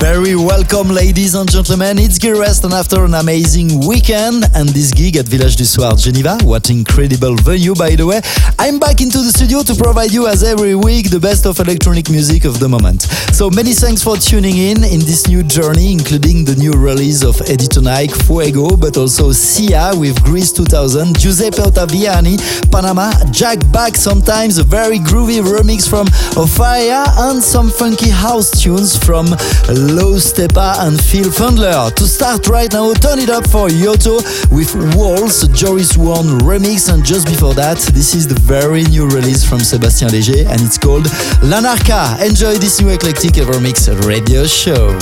Very welcome, ladies and gentlemen. It's Gil Everest, and after an amazing weekend and this gig at Village du Soir, Geneva, what incredible venue, by the way, I'm back into the studio to provide you, as every week, the best of electronic music of the moment. So many thanks for tuning in in this new journey, including the new release of Eddie Tonight, Fuego, but also Sia with Greece 2000, Giuseppe Ottaviani, Panama, Jack Back, sometimes a very groovy remix from Offaiah, and some funky house tunes from Low Steppa and Phil Fuldner. To start right now, turn it up for Yotto with Walls, Joris Voorn remix, and just before that, this is the very new release from Sébastien Léger, and it's called L'Anarcha. Enjoy this new eclectic ever mix radio show.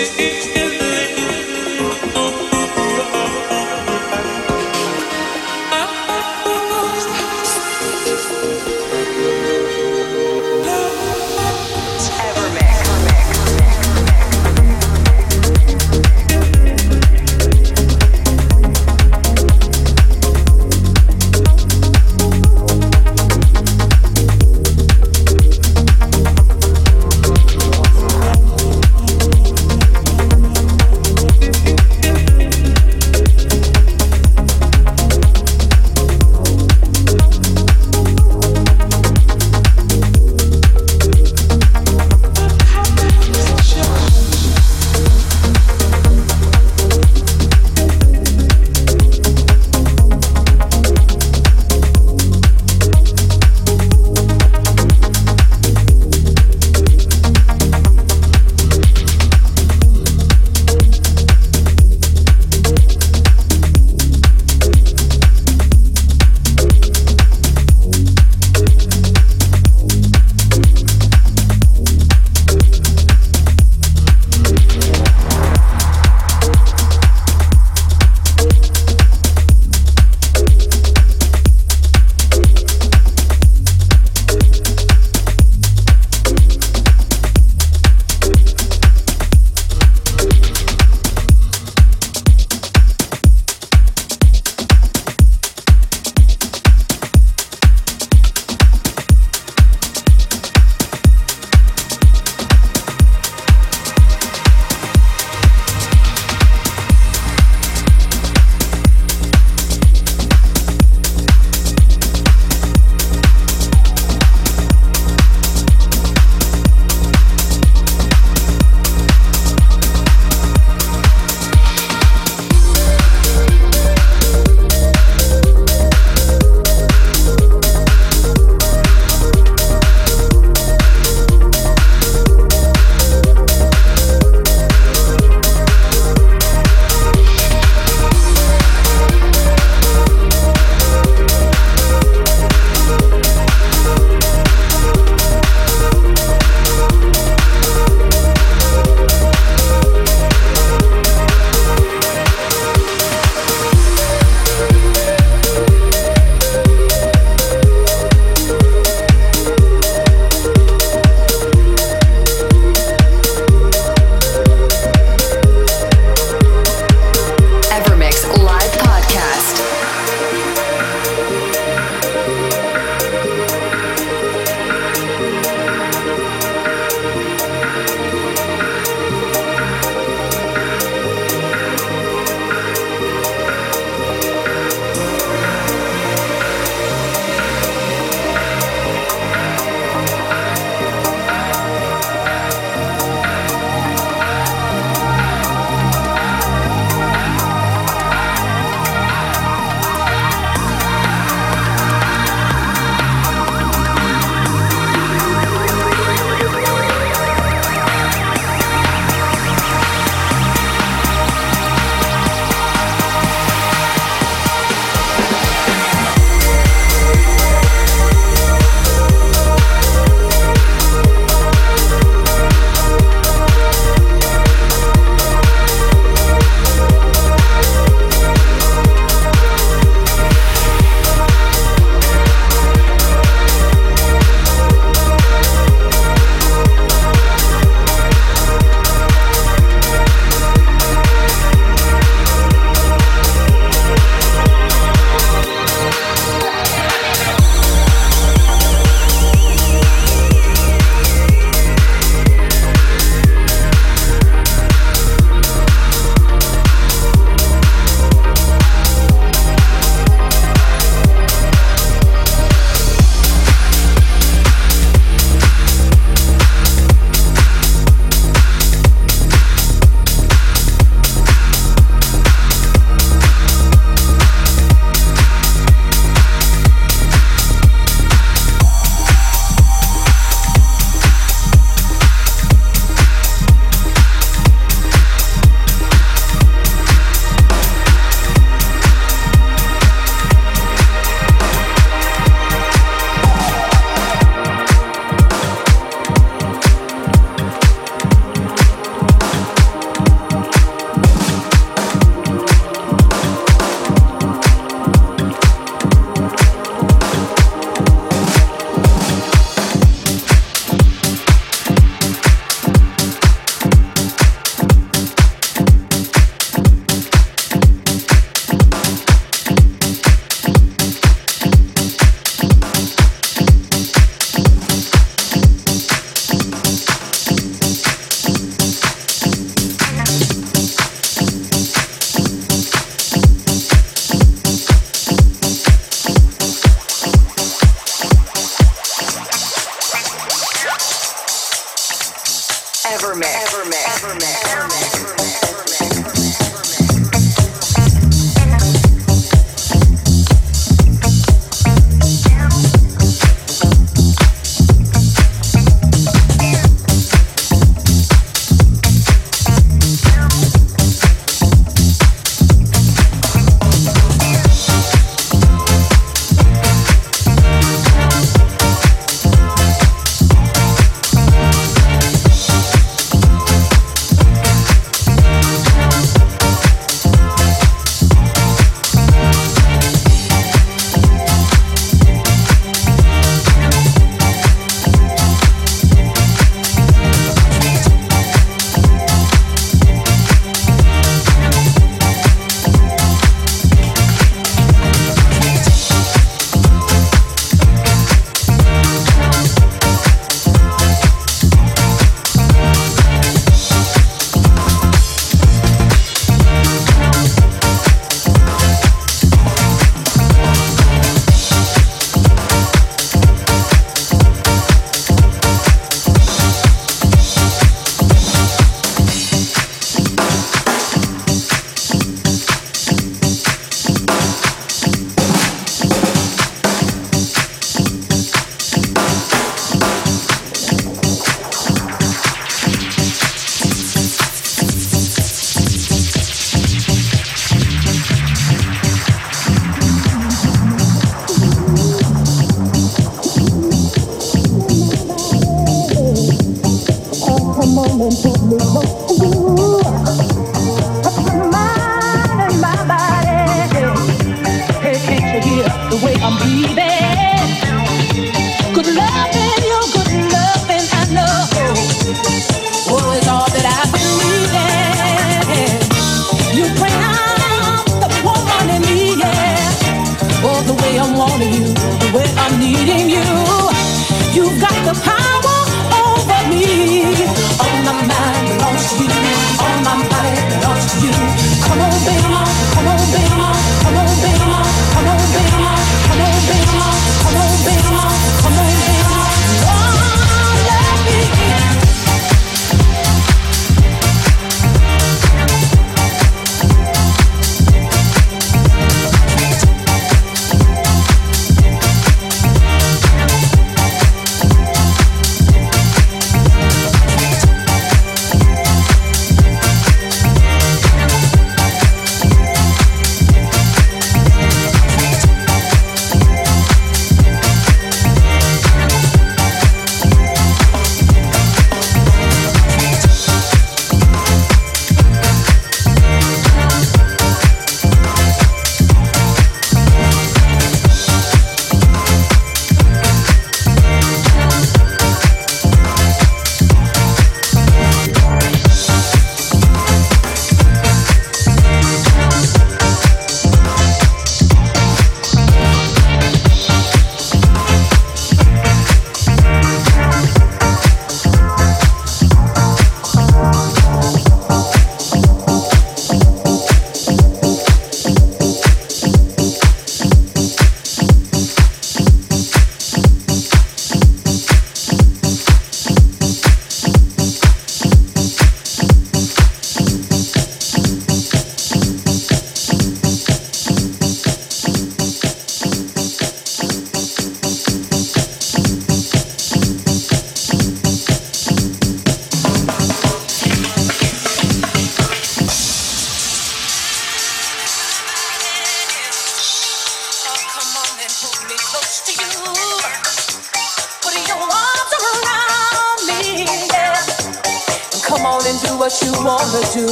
it.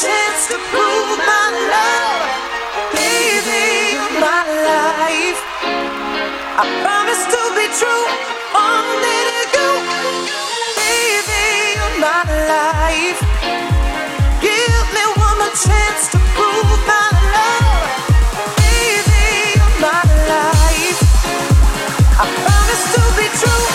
Chance to prove my love. Baby, my life. I promise to be true. Only to you. Baby, my life. Give me one more chance to prove my love. Baby, my life. I promise to be true.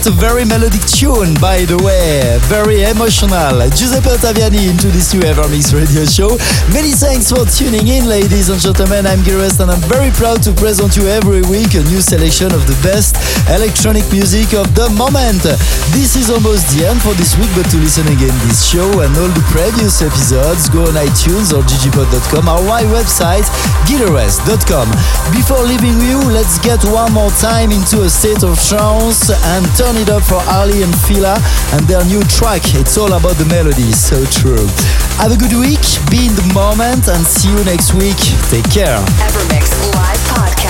A very melodic tune, by the way. Very emotional. Giuseppe Ottaviani into this new Evermix radio show. Many thanks for tuning in, ladies and gentlemen. I'm Gires and I'm very proud to present you every week a new selection of the best electronic music of the moment. This is almost the end for this week, but to listen again this show and all the previous episodes, go on iTunes or ggpod.com my website, gileverest.com. Before leaving you, let's get one more time into a state of trance and turn it up for Aly and Fila and their new track. It's all about the melody, so true. Have a good week, be in the moment, and see you next week. Take care. Evermix Live Podcast.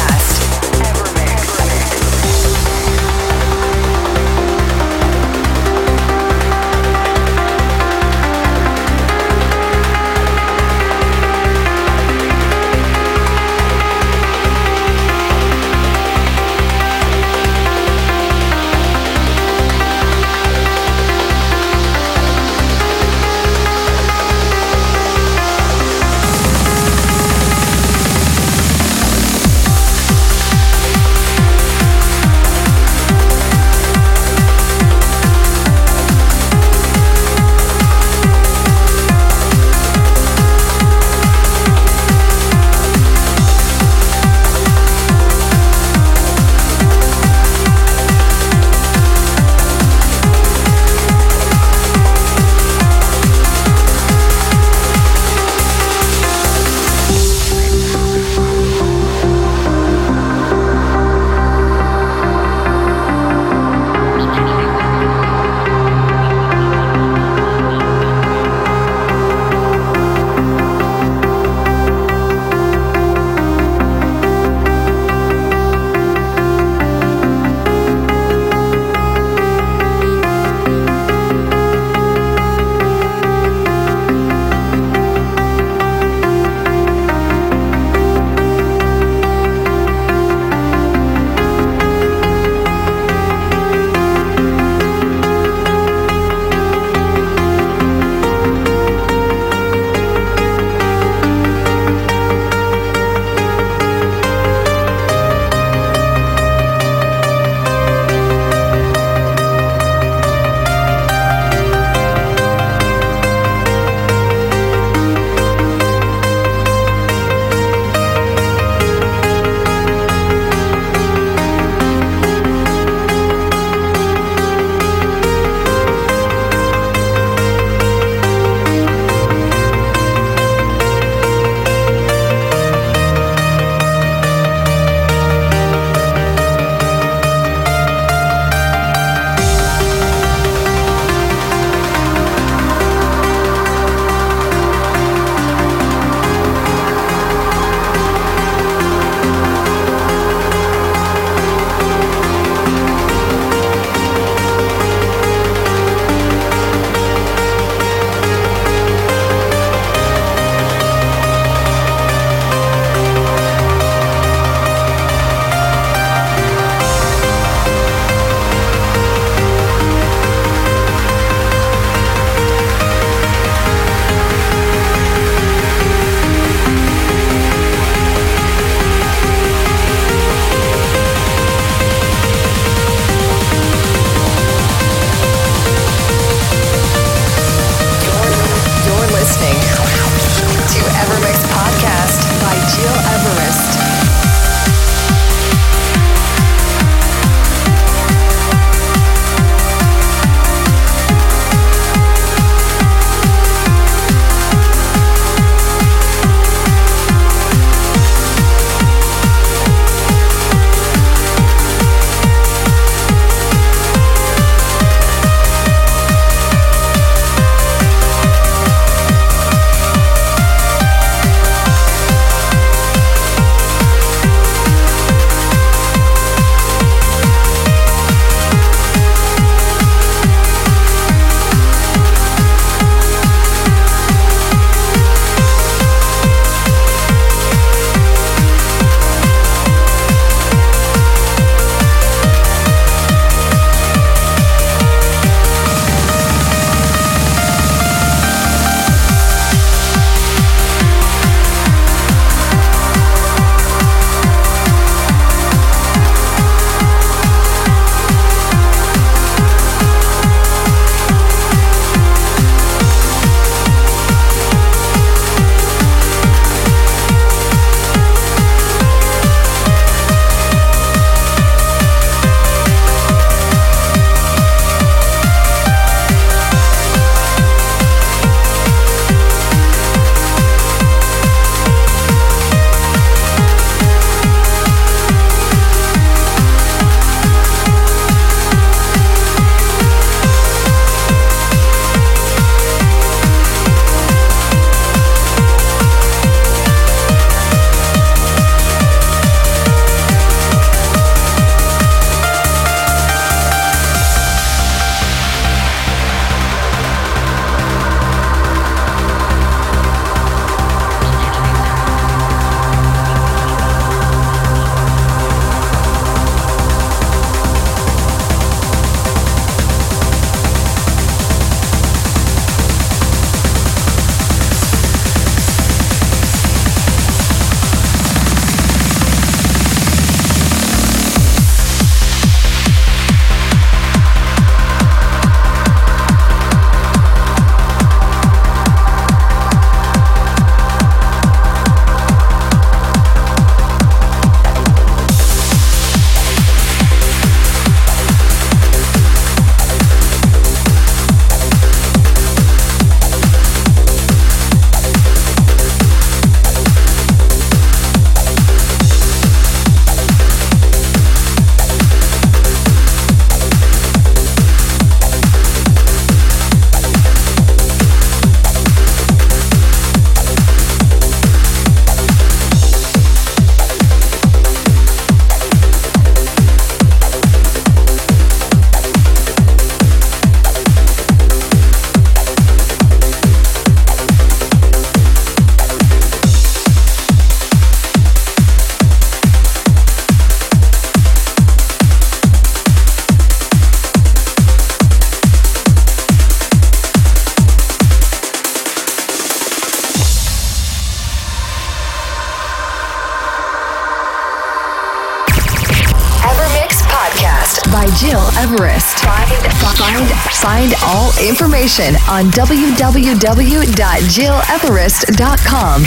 On www.gileverest.com.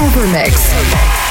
Evermix.